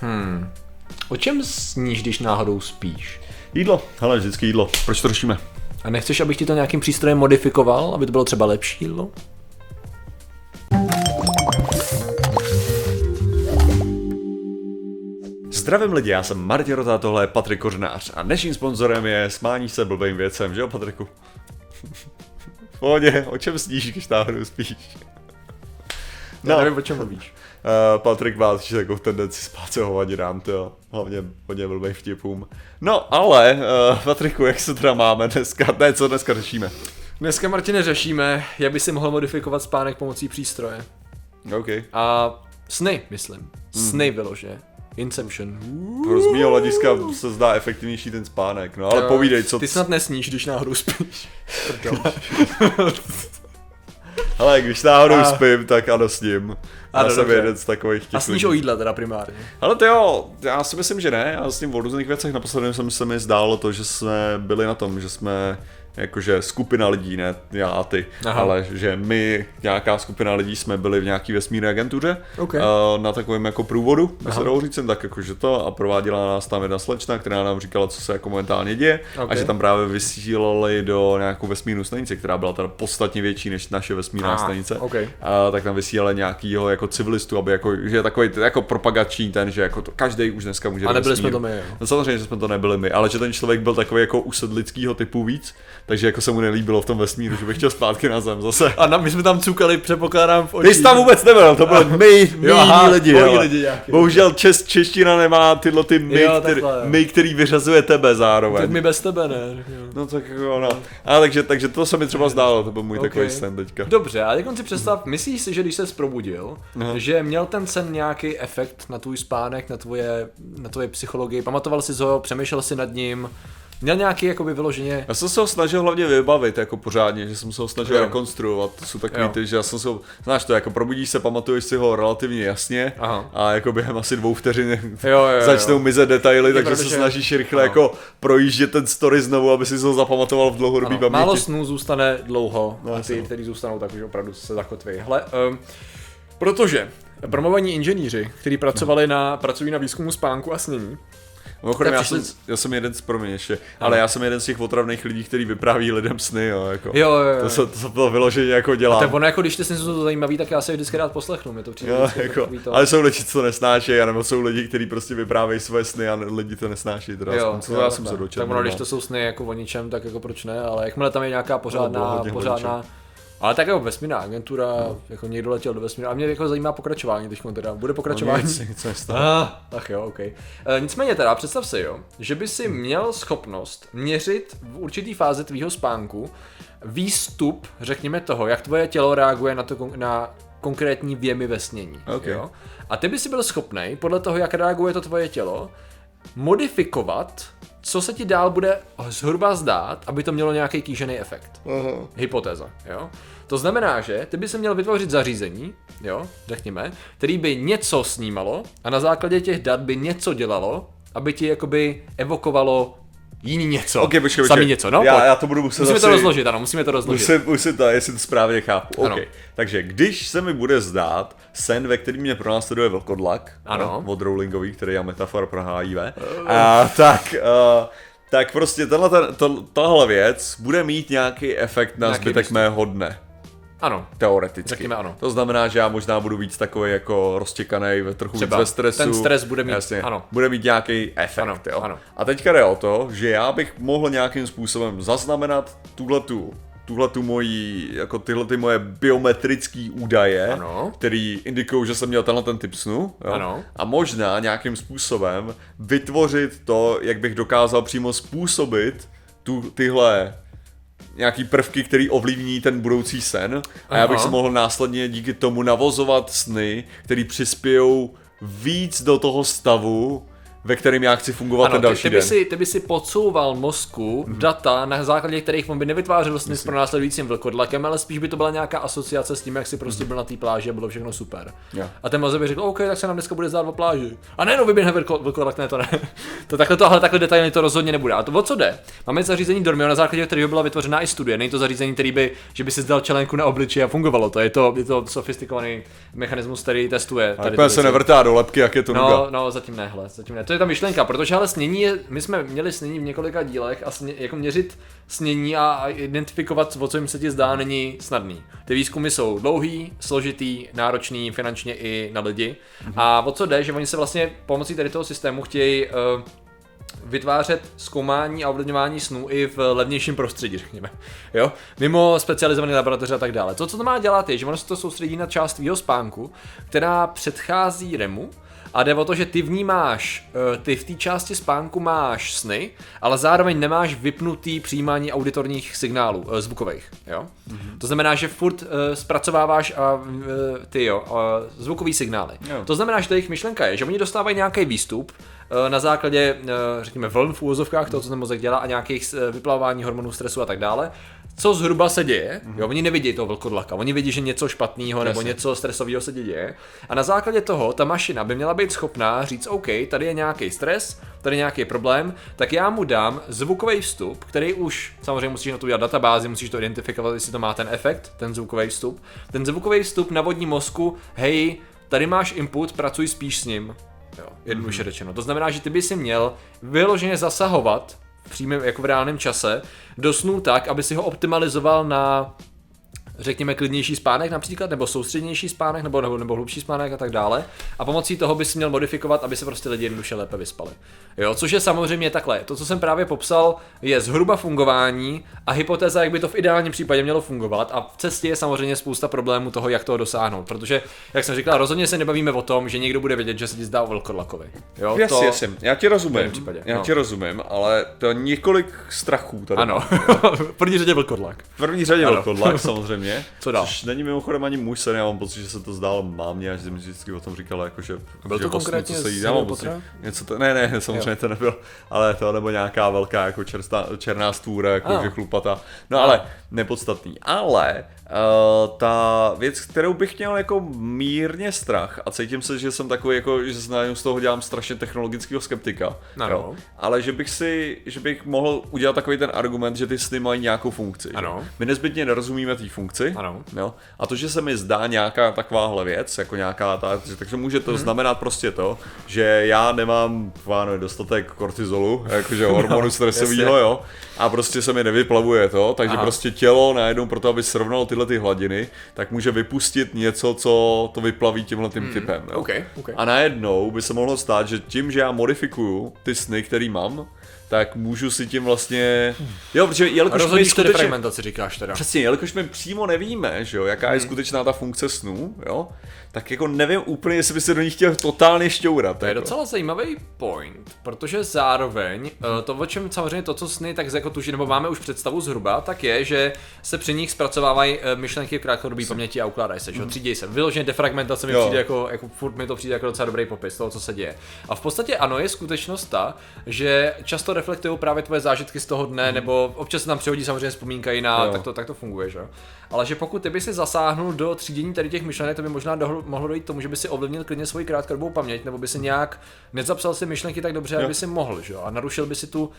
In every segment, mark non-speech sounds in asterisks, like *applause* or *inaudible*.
Hmm. O čem sníš, když náhodou spíš? Jídlo, hele, vždycky jídlo. Proč to řešíme? A nechceš, abych ti to nějakým přístrojem modifikoval, aby to bylo třeba lepší jídlo? Zdravím lidi, já jsem Martin Rota, tohle je Patrik Kořnář a dnešním sponzorem je Smání se blbým věcem, že jo Patriku? *laughs* Pohodě, o čem sníš, když náhodou spíš? No. Já nevím, o čem mluvíš. Uh, Patrik má totiž takovou tendenci spát se hovadinám, to hlavně hodně blbým vtipům. No ale, uh, Patriku, jak se teda máme dneska, ne, co dneska řešíme? Dneska, Martine, řešíme, jak by si mohl modifikovat spánek pomocí přístroje. OK. A sny, myslím. Sny vylože. Inception. Z mého hlediska se zdá efektivnější ten spánek, no ale Jo, povídej, co... Ty snad nesníš, když náhodou spíš. *laughs* Hele, když náhodou A- spím, tak ano s ním. Já Ano, jsem dobře. jeden z takových těch A sníš lidí. o jídle teda primárně. Ale to jo, já si myslím, že ne. Já s tím o různých věcech naposledy jsem se mi zdálo to, že jsme byli na tom, že jsme jakože skupina lidí, ne já a ty, Aha. ale že my, nějaká skupina lidí, jsme byli v nějaký vesmírné agentuře OK. uh, na takovém jako průvodu, by se dalo říct tak jakože to a prováděla nás tam jedna slečna, která nám říkala, co se jako momentálně děje OK. a že tam právě vysílali do nějakou vesmírnou stanici, která byla teda podstatně větší než naše vesmírná Ah, stanice. OK. A tak tam vysílali nějakýho jako civilistu, aby jako, že je takový jako propagační ten, že jako to každý už dneska může A nebyli jsme to my, jo. No samozřejmě, že jsme to nebyli my, ale že ten člověk byl takový jako usedlického typu víc, takže jako se mu nelíbilo v tom vesmíru, že bych chtěl zpátky na zem zase. A na, my jsme tam cukali, předpokládám v očích. Ty jsi tam vůbec nebyl, to byl my, my Jo, aha, lidi. hele. lidi nějaký. Bohužel čes, čeština nemá tyhle ty my, Jo, který, takhle, jo. my, který vyřazuje tebe zároveň. Tak my bez tebe, ne? Jo. No tak jako no. A takže, takže to se mi třeba zdálo, to byl můj Ok. takový sen teďka. Dobře, a jak si představ, myslíš si, že když se probudil, Aha. že měl ten sen nějaký efekt na tvůj spánek, na tvoje, na tvoje psychologii, pamatoval jsi ho, přemýšlel si nad ním, měl nějaký jakoby vyloženě, Já jsem se ho snažil hlavně vybavit jako pořádně, že jsem se ho snažil Jo. rekonstruovat. To jsou takový Jo. ty, že já jsem se ho, znáš to, jako probudíš se, pamatuješ si ho relativně jasně Aha. a jako během asi dvou vteřin Jo, jo, jo. začnou mizet detaily, takže pravda, se že- snažíš rychle no. jako projíždět ten story znovu, aby si ho zapamatoval v dlouhodobý ano, paměti. málo snů zůstane dlouho No, a ty, no. který zůstanou, tak už opravdu se zakotví. Hele, um, protože promovaní inženýři, kteří pracovali na, pracují na výzkumu spánku a snění, Mimochodem, já jsem, já jsem jeden z, promiň ještě, ale já jsem jeden z těch otravných lidí, který vypráví lidem sny, jo, jako. Jo, jo, jo. To se, to se to vyloženě jako dělá. tak ono jako, když ty sny jsou zajímavý, tak já se je vždycky rád poslechnu, mi to přijde Jo, jako, takový to... ale jsou lidi, co to nesnášejí, anebo jsou lidi, kteří prostě vyprávějí svoje sny a lidi to nesnáší. Teda, Jo, aspoň, jo, já jsem se dočetl. Tak ono, když no. to jsou sny jako o ničem, tak jako proč ne, ale jakmile tam je nějaká pořádná, hodně pořádná, ale tak jako vesmírná agentura, jako někdo letěl do vesmíru. A mě jako zajímá pokračování teď teda. Bude pokračování? No, nic, nic nestalo. Ah, ach jo, ok. E, nicméně teda, představ si jo, že by si měl schopnost měřit v určitý fázi tvýho spánku výstup, řekněme toho, jak tvoje tělo reaguje na, to, na konkrétní věmy ve snění. Ok. Jo? A ty by si byl schopný, podle toho, jak reaguje to tvoje tělo, modifikovat, co se ti dál bude zhruba zdát, aby to mělo nějaký kýžený efekt. Aha. Hypotéza, jo. To znamená, že ty by se měl vytvořit zařízení, jo, řekněme, který by něco snímalo a na základě těch dat by něco dělalo, aby ti jakoby evokovalo jiný něco. Ok, počkej, počkej. Samý něco, no, já, já to budu muset Musíme asi... to rozložit, ano, musíme to rozložit. Musím, musím to, jestli to správně chápu. Ano. OK. Takže když se mi bude zdát sen, ve kterým mě pronásleduje vlkodlak, Ano. no, od Rowlingový, který je metafora pro HIV, a, tak, uh, tak prostě tenhle, ten, to, tahle věc bude mít nějaký efekt na Nějaký zbytek mého dne. Ano, Teoreticky. Řekněme ano. To znamená, že já možná budu víc takový jako roztěkaný, trochu Třeba. víc ve stresu. Ten stres bude mít- Jasně, ano. Bude mít nějaký efekt, Ano, jo. ano. A teďka jde o to, že já bych mohl nějakým způsobem zaznamenat tuhletu tuhle tu moji, jako tyhle ty moje biometrické údaje, Ano. který indikují, že jsem měl tenhle ten typ snu. Jo? Ano. A možná nějakým způsobem vytvořit to, jak bych dokázal přímo způsobit tu, tyhle nějaký prvky, který ovlivní ten budoucí sen a já bych Aha. se mohl následně díky tomu navozovat sny, který přispějou víc do toho stavu, ve kterém já chci fungovat Ano, ten ty, další ty, by den. si, ty by si podsouval mozku data, na základě kterých on by nevytvářel sny s pronásledujícím vlkodlakem, ale spíš by to byla nějaká asociace s tím, jak si prostě byl na té pláži a bylo všechno super. Jo. A ten mozek by řekl, OK, tak se nám dneska bude zdát o pláži. A ne, no vyběhne vlko- vlkodlak, ne, to ne. *laughs* to takhle to, ale takhle detailně to rozhodně nebude. A to o co jde? Máme zařízení Dormio, na základě kterého byla vytvořena i studie. Není to zařízení, který by, že by si zdal čelenku na obličeji a fungovalo to. Je to, je to sofistikovaný mechanismus, který testuje. A Tady ty takhle se nevrtá do lepky, jak je to. No, no, zatím ne, hele, zatím ne. To je ta myšlenka, protože ale snění je, my jsme měli snění v několika dílech a sně, jako měřit snění a, identifikovat, o co jim se ti zdá, není snadný. Ty výzkumy jsou dlouhý, složitý, náročný finančně i na lidi. Mhm. A o co jde, že oni se vlastně pomocí tady toho systému chtějí uh, vytvářet zkoumání a ovlivňování snů i v levnějším prostředí, řekněme. Jo? Mimo specializované laboratoře a tak dále. To, co to má dělat, je, že ono se to soustředí na část tvýho spánku, která předchází REMu, a jde o to, že ty vnímáš, eh, ty v té části spánku máš sny, ale zároveň nemáš vypnutý přijímání auditorních signálů, eh, zvukových, jo? Mm-hmm. To znamená, že furt eh, zpracováváš a ty jo, zvukový signály. Jo. To znamená, že ta jejich myšlenka je, že oni dostávají nějaký výstup na základě, řekněme, vln v úvozovkách toho, co ten mozek dělá a nějakých vyplavování hormonů stresu a tak dále. Co zhruba se děje, mm-hmm. jo, oni nevidí toho vlkodlaka, oni vidí, že něco špatného nebo něco stresového se děje. A na základě toho ta mašina by měla být schopná říct, OK, tady je nějaký stres, tady je nějaký problém, tak já mu dám zvukový vstup, který už samozřejmě musíš na to udělat databázi, musíš to identifikovat, jestli to má ten efekt, ten zvukový vstup. Ten zvukový vstup navodní mozku, hej, tady máš input, pracuj spíš s ním. Jo, jednoduše mm-hmm. řečeno. To znamená, že ty by si měl vyloženě zasahovat přímém, jako v reálném čase, do snů tak, aby si ho optimalizoval na řekněme klidnější spánek například, nebo soustřednější spánek, nebo, nebo, nebo hlubší spánek a tak dále. A pomocí toho bys měl modifikovat, aby se prostě lidi jednoduše lépe vyspali. Jo, což je samozřejmě takhle. To, co jsem právě popsal, je zhruba fungování a hypotéza, jak by to v ideálním případě mělo fungovat. A v cestě je samozřejmě spousta problémů toho, jak toho dosáhnout. Protože, jak jsem říkal, rozhodně se nebavíme o tom, že někdo bude vědět, že se ti zdá o velkodlakovi. Jo, Jasně, jasně, já ti rozumím, případě, já no. ti rozumím, ale to je několik strachů tady. Ano, *laughs* v první řadě velkodlak. V první řadě velkodlak *laughs* samozřejmě. Co dál? Což není mimochodem ani můj sen, já mám pocit, že se to zdálo mámě, až jsem vždycky o tom říkala, jako že, Byl že to vlastně, konkrétně co se jí, já mám pocit, něco to, ne, ne, *laughs* samozřejmě to nebyl, ale to nebo nějaká velká jako čerstá, černá stvůra, jako že chlupata, no ale nepodstatný, ale uh, ta věc, kterou bych měl jako mírně strach a cítím se, že jsem takový jako, že z toho dělám strašně technologického skeptika, Ano. jo, ale že bych si, že bych mohl udělat takový ten argument, že ty sny mají nějakou funkci. že? Ano. My nezbytně nerozumíme té funkci. Ano. Jo? A to, že se mi zdá nějaká takováhle věc, jako nějaká ta, takže může to znamenat prostě to, že já nemám váno, dostatek kortizolu, jakože *laughs* hormonu stresového, jo, a prostě se mi nevyplavuje to, takže Aha. prostě tělo najednou proto, aby srovnalo tyhle ty hladiny, tak může vypustit něco, co to vyplaví tímhle tím typem. Jo? Mhm. OK, OK. A najednou by se mohlo stát, že tím, že já modifikuju ty sny, který mám, tak můžu si tím vlastně... Jo, protože jelikož my skutečně... defragmentaci, říkáš teda. Přesně, jelikož my přímo nevíme, že jo, jaká Hmm. je skutečná ta funkce snů, jo, tak jako nevím úplně, jestli by se do nich chtěl totálně šťourat. To je jako. docela zajímavý point, protože zároveň eh, to, o čem samozřejmě to, co sny, tak jako tuží, nebo máme už představu zhruba, tak je, že se při nich zpracovávají eh, myšlenky v krátkodobé paměti a ukládají se, že jo, třídějí se. Vyloženě defragmentace mi Jo. přijde jako, jako, furt mi to přijde jako docela dobrý popis toho, co se děje. A v podstatě ano, je skutečnost ta, že často reflektují právě tvoje zážitky z toho dne, nebo občas se tam přihodí samozřejmě vzpomínka jiná, Jo. tak to, tak to funguje, že jo. Ale že pokud ty by si zasáhnul do třídění tady těch myšlenek, to by možná dohl- mohlo dojít k tomu, že by si ovlivnil klidně svoji krátkodobou paměť, nebo by si nějak nezapsal si myšlenky tak dobře, aby si mohl, že jo, a narušil by si tu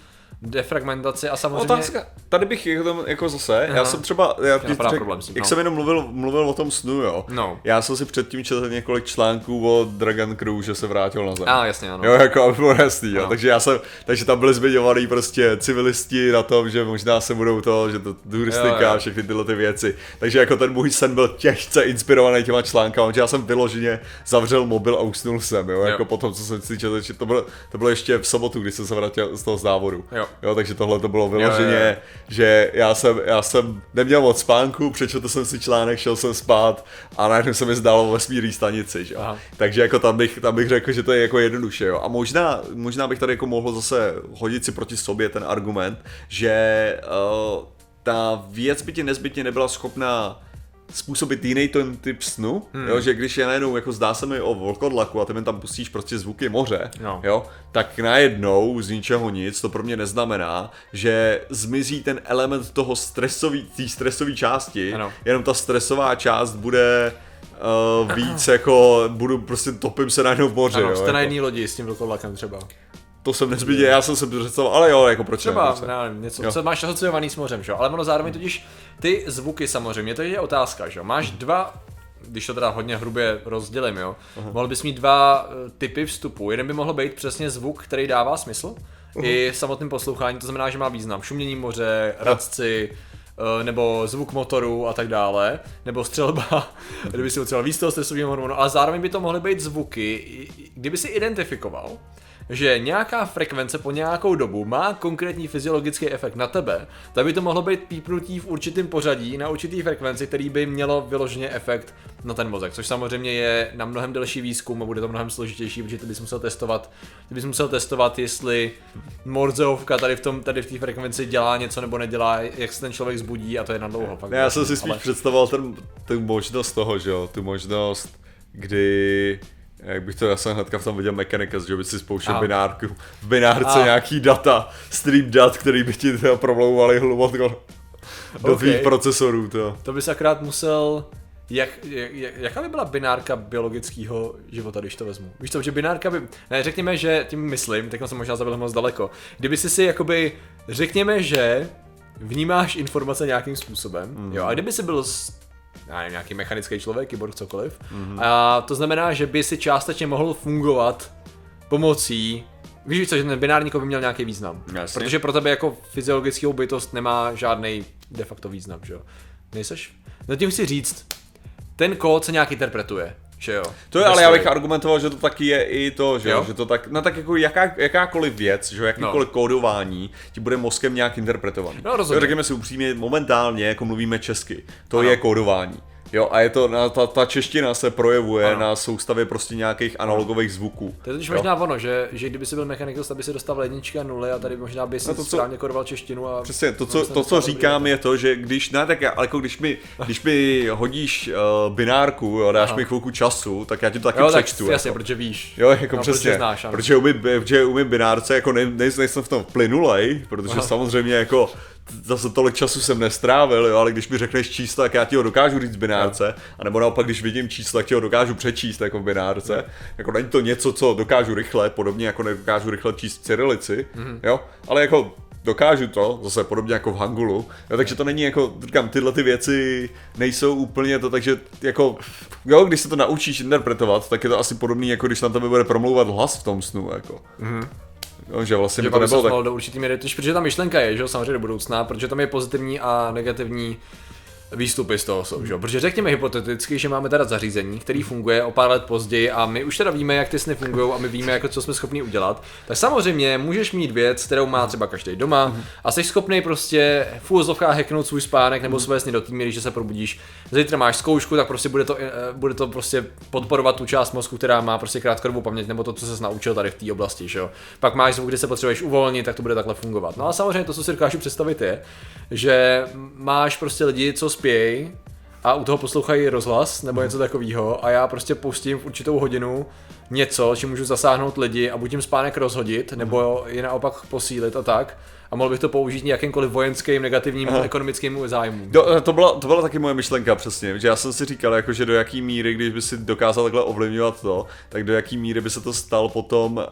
defragmentaci a samozřejmě... Otázka, tady bych jako, jako zase, Aha. já jsem třeba, já napadá řek, problém tím, jak no. jsem jenom mluvil, mluvil o tom snu, jo, No. já jsem si předtím četl několik článků o Dragon Crew, že se vrátil na zem. A jasně, ano. Jo, jako aby bylo jasný, jo. No. Takže já jsem, takže tam byli zmiňovaný prostě civilisti na tom, že možná se budou to, že to turistika a všechny tyhle ty věci. Takže jako ten můj sen byl těžce inspirovaný těma článkama, že já jsem vyloženě zavřel mobil a usnul jsem, jo, jako Jo. potom, co jsem si četl, že to bylo, to bylo ještě v sobotu, když jsem se vrátil z toho závodu. Jo. Jo takže tohle to bylo vyloženě, jo, jo. že já jsem, já jsem neměl moc spánku, přečetl jsem si článek, šel jsem spát a najednou se mi zdálo ve smírí stanici, že jo. Aha. Takže jako tam bych, tam bych řekl, že to je jako jednoduše, jo. A možná, možná bych tady jako mohl zase hodit si proti sobě ten argument, že uh, ta věc by ti nezbytně nebyla schopná způsobit jiný ten typ snu, hmm. jo, že když je najednou, jako zdá se mi o vlkodlaku a ty mi tam pustíš prostě zvuky moře, No. jo, tak najednou z ničeho nic, to pro mě neznamená, že zmizí ten element toho stresový, té stresové části, Ano. jenom ta stresová část bude uh, víc *clears throat* jako, budu prostě topím se najednou v moři, Ano, jo, jste na jako. jedné lodi s tím vlkodlakem třeba. To jsem nezbytě, já jsem se představil, ale jo, jako proč Třeba, ne, proč ne. nevím, něco, Jo. co máš asociovaný s mořem, že? jo? ale ono zároveň totiž ty zvuky samozřejmě, to je otázka, že? jo? máš dva, když to teda hodně hrubě rozdělím, jo, mohl bys mít dva eh, typy vstupu. Jeden by mohl být přesně zvuk, který dává smysl, i samotným poslouchání, to znamená, že má význam. Šumění moře, radci, eh, nebo zvuk motoru a tak dále, nebo střelba, kdyby si potřeboval víc toho stresového hormonu, ale zároveň by to mohly být zvuky, kdyby si identifikoval, že nějaká frekvence po nějakou dobu má konkrétní fyziologický efekt na tebe, tak by to mohlo být pípnutí v určitém pořadí na určitý frekvenci, který by mělo vyloženě efekt na ten mozek, což samozřejmě je na mnohem delší výzkum a bude to mnohem složitější, protože ty bys musel testovat, ty bys musel testovat, jestli Morzeovka tady v tom, tady v té frekvenci dělá něco nebo nedělá, jak se ten člověk zbudí a to je na dlouho. Ne, já jsem si spíš Ale- představoval ten, tu možnost toho, že jo, tu možnost, kdy jak bych to, já jsem hnedka v tom viděl Mechanicus, že by si spouštěl A. binárku, v binárce A. nějaký data, stream dat, který by ti teda promlouvali hluboko do Ok. tvých procesorů, to. To bys akorát musel jak, jak, jak- jaká by byla binárka biologického života, když to vezmu? Víš co, že binárka by, ne, řekněme, že tím myslím, teď jsem možná zabil moc daleko, kdyby si si jakoby, řekněme, že vnímáš informace nějakým způsobem, mm. jo, a kdyby si byl já nevím, nějaký mechanický člověk, kyborg, cokoliv, mm. a to znamená, že by si částečně mohl fungovat pomocí Víš co, že ten binární kód by měl nějaký význam. Jasně. Protože pro tebe jako fyziologickou bytost nemá žádný de facto význam, že jo? Nejseš? No tím chci říct, ten kód se nějak interpretuje, že jo? To je, ale já story. bych argumentoval, že to taky je i to, že, jo? Že to tak, no tak jako jaká, jakákoliv věc, že jo, jakýkoliv no. kódování ti bude mozkem nějak interpretovaný. No, rozhodně. Jo, řekněme si upřímně, momentálně, jako mluvíme česky, to Ano. je kódování. Jo, a je to, na, ta, ta čeština se projevuje Ano. na soustavě prostě nějakých analogových zvuků. To je totiž možná ono, že, že kdyby si byl mechanikos, tak by si dostal jedničky a nuly a tady možná by si No to, co- správně kodoval češtinu a... Přesně, to, co, to, co dobrý říkám, je to, že když, ne, tak já, ale jako když mi, když mi hodíš uh, binárku, jo, dáš Aha. mi chvilku času, tak já ti to taky Jo, tak přečtu. jasně, jako. protože víš. Jo, jako no, přesně, Protože znáš, ano. protože umím, protože umím binárce, jako ne, ne, nejsem v tom plynulej, protože Aha. samozřejmě jako zase tolik času jsem nestrávil, jo, ale když mi řekneš číslo, tak já ti ho dokážu říct v binárce, a nebo naopak, když vidím číslo, tak ti ho dokážu přečíst jako v binárce. Jako není to něco, co dokážu rychle, podobně jako nedokážu rychle číst cyrilici, Mhm. jo, ale jako dokážu to, zase podobně jako v Hangulu, jo, takže to není jako, říkám, tyhle ty věci nejsou úplně to, takže jako, jo, když se to naučíš interpretovat, tak je to asi podobný, jako když na tebe bude promlouvat hlas v tom snu, jako. Jo, že vlastně Že by to nebylo tak, do určitý míry, protože ta myšlenka je, že jo, samozřejmě do budoucna, protože tam je pozitivní a negativní výstupy z toho jsou, že? Protože řekněme hypoteticky, že máme teda zařízení, který funguje o pár let později a my už teda víme, jak ty sny fungují a my víme, jako co jsme schopni udělat. Tak samozřejmě můžeš mít věc, kterou má třeba každý doma a jsi schopný prostě v hacknout svůj spánek nebo své sny do té míry, že se probudíš. Zítra máš zkoušku, tak prostě bude to, eh, bude to prostě podporovat tu část mozku, která má prostě krátkodobou paměť nebo to, co se naučil tady v té oblasti, že. Pak máš zvuk, kdy se potřebuješ uvolnit, tak to bude takhle fungovat. No a samozřejmě to, co si dokážu představit, je, že máš prostě lidi, co spějí a u toho poslouchají rozhlas nebo něco takového a já prostě pustím v určitou hodinu něco, čím můžu zasáhnout lidi a buď jim spánek rozhodit, nebo je naopak posílit a tak. A mohl bych to použít nějakýmkoliv vojenským, negativním, Aha. ekonomickým zájmům. Do, to, byla, to byla taky moje myšlenka přesně, že já jsem si říkal, jako, že do jaký míry, když by si dokázal takhle ovlivňovat to, tak do jaký míry by se to stal potom uh,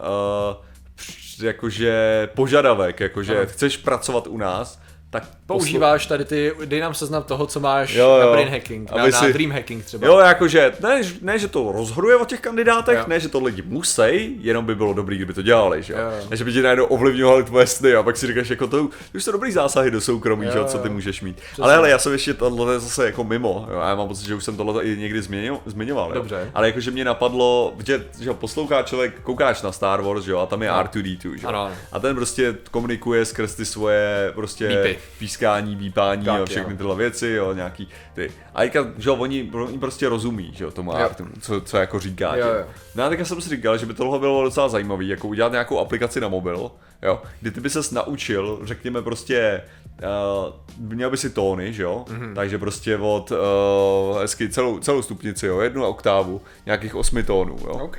jakože požadavek, jakože Ano. chceš pracovat u nás, tak Používáš tady ty, dej nám seznam toho, co máš Jo, jo. na brain hacking, na, Aby na si- dream hacking třeba. Jo, jakože, ne, ne, že to rozhoduje o těch kandidátech, Jo. ne, že to lidi musí, jenom by bylo dobrý, kdyby to dělali, že jo. Jo. Ne, že by ti najednou ovlivňovali tvoje sny a pak si říkáš, jako to, to už jsou dobrý zásahy do soukromí, Jo, že jo, co ty můžeš mít. Ale hele, já jsem ještě tohle je zase jako mimo, jo, a já mám pocit, že už jsem tohle i někdy zmiňo, zmiňoval, jo. Dobře. Ale jakože mě napadlo, že, že poslouchá člověk, koukáš na Star Wars, že jo, a tam je R2D2, že jo. Ano. A ten prostě komunikuje skrz ty svoje prostě Bípy. Pískání, bípání Tak, a všechny jo. tyhle věci, jo, nějaký ty. A teďka, že jo, oni, oni prostě rozumí, že jo, tomu Jo. artu, co, co jako říká. Jo, jo. No a teďka jsem si říkal, že by tohle bylo docela zajímavý, jako udělat nějakou aplikaci na mobil, jo, kdy ty by ses naučil, řekněme prostě Uh, měl by si tóny, že jo? Mhm. Mm-hmm. Takže prostě od uh, hezky celou, celou stupnici, jo? Jednu oktávu, nějakých osmi tónů, jo? OK.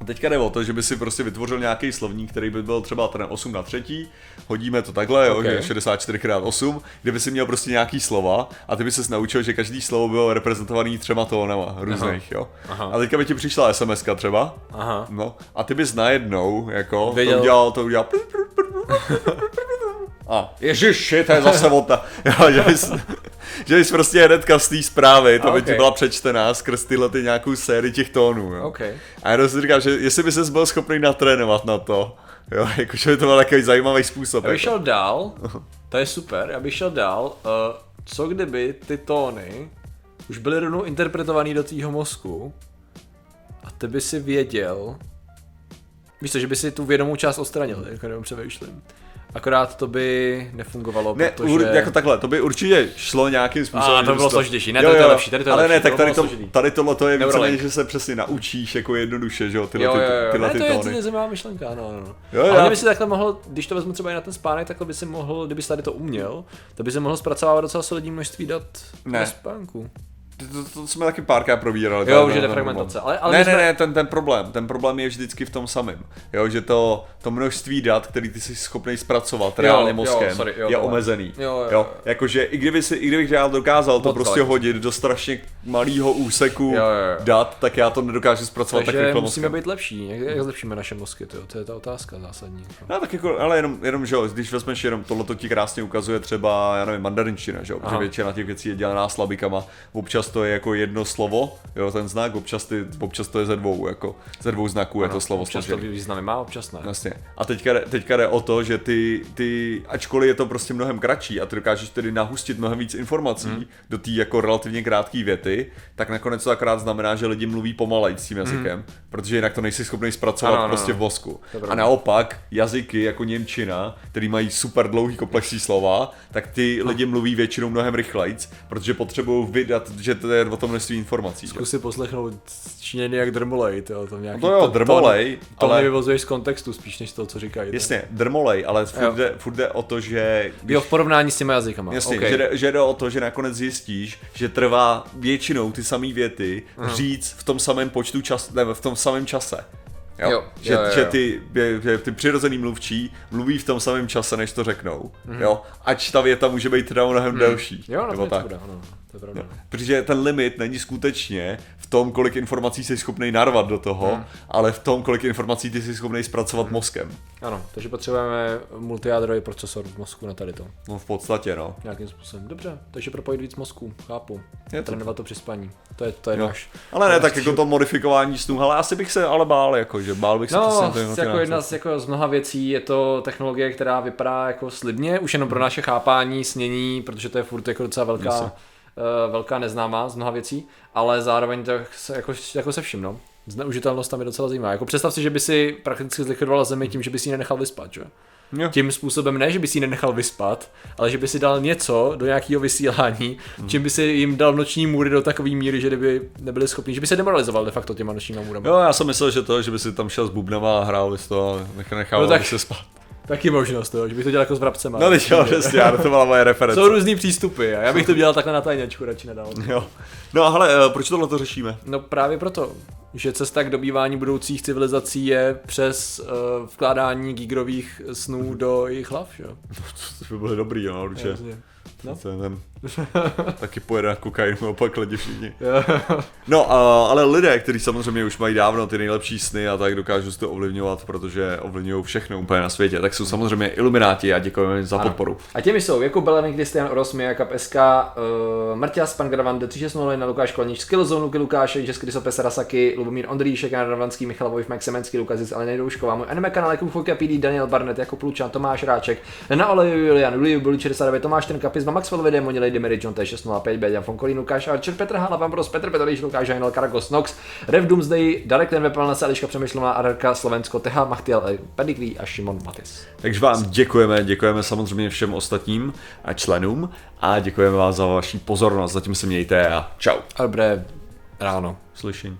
A teďka jde o to, že by si prostě vytvořil nějaký slovník, který by byl třeba ten 8 na třetí, hodíme to takhle, jo, Ok. že 64 x 8, kde by si měl prostě nějaký slova a ty by ses naučil, že každý slovo bylo reprezentovaný třema tónama různých, jo. Aha. A teďka by ti přišla SMS třeba, Aha. no, a ty bys najednou, jako, Věděl- to udělal, to udělal, *laughs* *laughs* a ježiši, to je zase od ta, *laughs* jo, že bys, že bys prostě hnedka z té zprávy, to by ti byla přečtená skrz tyhle ty nějakou sérii těch tónů, jo. OK. A jenom si říkám, že jestli by ses byl schopný natrénovat na to, jo, *laughs* jakože by to byl takový zajímavý způsob. Já bych Jako. šel dál, to je super, já bych šel dál, uh, co kdyby ty tóny už byly rovnou interpretovaný do tvýho mozku a ty by si věděl, víš to, že by si tu vědomou část odstranil, jako jenom přemýšlím. Akorát to by nefungovalo, Ne, protože... ur, jako takhle, to by určitě šlo nějakým způsobem. A, to bylo složitější. Ne, tady to je lepší, tady to je ale lepší, ne, tak to tady, to, tady tohle to je víceméně, že se přesně naučíš jako jednoduše, že jo, tyhle, Jo, ty, jo, jo, tyhle ne, ty to je tóny. to zajímavá myšlenka, no, no, no. Jo, Ale kdyby si takhle mohl, když to vezmu třeba i na ten spánek, takhle by si mohl, kdyby tady to uměl, tak by si mohl zpracovávat docela solidní množství dat Ne. na spánku. To, to, jsme taky párkrát probírali. Jo, ten- už je ten defragmentace, ale- ale ne, my ne, jsme- ne, ten, ten problém, ten problém je vždycky v tom samém. Jo, že to, to množství dat, který ty jsi schopný zpracovat reálně jo, mozkem, sorry, jo, je tohle. omezený. Jo, jo, jo. jo. Jakože i kdyby, si, i kdybych já dokázal to prostě daleko. hodit do strašně malého úseku Jo, jo, jo. dat, tak já to nedokážu zpracovat tak Takže rychle musíme mozkem. být lepší. Jak, jak zlepšíme naše mozky, tyjo? to je ta otázka zásadní. No tak jako, ale jenom, jenom že jo, když vezmeš jenom tohle to ti krásně ukazuje třeba, já nevím, mandarinčtina, že jo, protože většina těch věcí je dělaná slabikama, občas to je jako jedno slovo, jo, ten znak, občas, ty, občas to je ze dvou, jako, ze dvou znaků je to slovo Občas to složený. významy má, občas ne. Jasně. A teďka, jde- teďka jde o to, že ty, ty, ačkoliv je to prostě mnohem kratší a ty dokážeš tedy nahustit mnohem víc informací Hmm. do té jako relativně krátké věty, tak nakonec to akorát znamená, že lidi mluví pomalej s tím jazykem, protože jinak to nejsi schopný zpracovat Hmm. Ano, ano, prostě ano. v. To je A naopak jazyky jako Němčina, který mají super dlouhý komplexní slova, tak ty lidi mluví většinou mnohem rychlejc, protože potřebují vydat, že to je o tom množství informací. že? Zkus si poslechnout Číněny jak drmolej, tyjo, tam nějaký No to jo, drmolej, To ale- ale... vyvozuješ z kontextu spíš než to, co říkají. Jasně, drmolej, ale furt jde, furt jde o to, že Jo, v porovnání s těma jazykama. Jasně, okay. že, jde, že jde o to, že nakonec zjistíš, že trvá většinou ty samé věty říct v tom samém počtu čas, ne, v tom samém čase. Jo? Jo, že, jo, jo, že ty, že, že ty přirozený mluvčí mluví v tom samém čase, než to řeknou. Mhm. Jo? Ač ta věta může být teda mnohem delší. Jo, na nebo to tak. tak. Bude, ano, to je pravda. Protože ten limit není skutečně v tom, kolik informací jsi schopný narvat do toho, Hmm. ale v tom, kolik informací ty jsi schopný zpracovat mozkem. Ano, takže potřebujeme multijádrový procesor v mozku na tady to. No v podstatě, no. Nějakým způsobem. Dobře, takže propojit víc mozku, chápu. Je to- Trénovat to při spaní. To je, to je Jo. náš. Ale ne, náš tak jako to modifikování snů, ale asi bych se ale bál, jako, že bál bych se No, to jako jedna z, jako z mnoha věcí je to technologie, která vypadá jako slibně, už jenom pro naše chápání, snění, protože to je furt jako docela velká, Jasně. Uh, velká neznámá z mnoha věcí, ale zároveň to se, jako, jako se vším, no. Zneužitelnost tam je docela zajímavá. Jako představ si, že by si prakticky zlikvidoval zemi tím, že by si ji nenechal vyspat, že? Jo. Tím způsobem ne, že by si ji nenechal vyspat, ale že by si dal něco do nějakého vysílání, Hmm. čím by si jim dal noční můry do takové míry, že by nebyli schopni, že by se demoralizoval de facto těma nočníma můrama. Jo, já jsem myslel, že to, že by si tam šel s bubnama a hrál bys to a nech- nechal No tak- tak... se spát. Taky možnost, jo, že bych to dělal jako s vrabcema. No teď jo, přesně, já, to byla moje *laughs* reference. Jsou různý přístupy a já bych to dělal takhle na tajněčku radši nedal. Jo. No a hele, eh, proč tohle to řešíme? No právě proto, že cesta k dobývání budoucích civilizací je přes uh, vkládání gigrových snů do jejich hlav, jo? *laughs* To by bylo dobrý, no, určitě. Jasně. No. Ten, ten, *laughs* taky pojede na kokainu a pak lidi všichni. *laughs* No, a, ale lidé, kteří samozřejmě už mají dávno ty nejlepší sny a tak dokážou si to ovlivňovat, protože ovlivňují všechno úplně na světě, tak jsou samozřejmě ilumináti a děkujeme jim za Ano. podporu. A těmi jsou Jakub Belenek, Kristian Oros, Mia Cup SK, uh, Marťas, Pan Gravande, 360 na Lukáš Kolnič, Skillzone, Luky Lukáše, Český Sopes Rasaky, Lubomír Ondříšek, Jan Radvanský, Michal Vojf, Max Semenský, Lukazic, Alena Doušková, můj anime kanál Jakub Fojka PD, Daniel Barnett, Jakub Lučan, Tomáš Ráček, na Oleju Julian, Juliu Buli 69, Tomáš Trnka, Pizma, Maxwell Démoni, Lady Mary John T605, Beďan Fonkolín, Lukáš Archer, Petr Hala, Vambros, Petr Petrolíš, Lukáš Hajnal, Karagos Nox, Rev Doomsday, Darek Ten Vepelna, Eliška Přemýšlená, Adarka, Slovensko, Teha, Machtiel, Pedigree a Šimon Matis. Takže vám děkujeme, děkujeme samozřejmě všem ostatním a členům a děkujeme vám za vaši pozornost. Zatím se mějte a čau. A dobré ráno. Slyšení.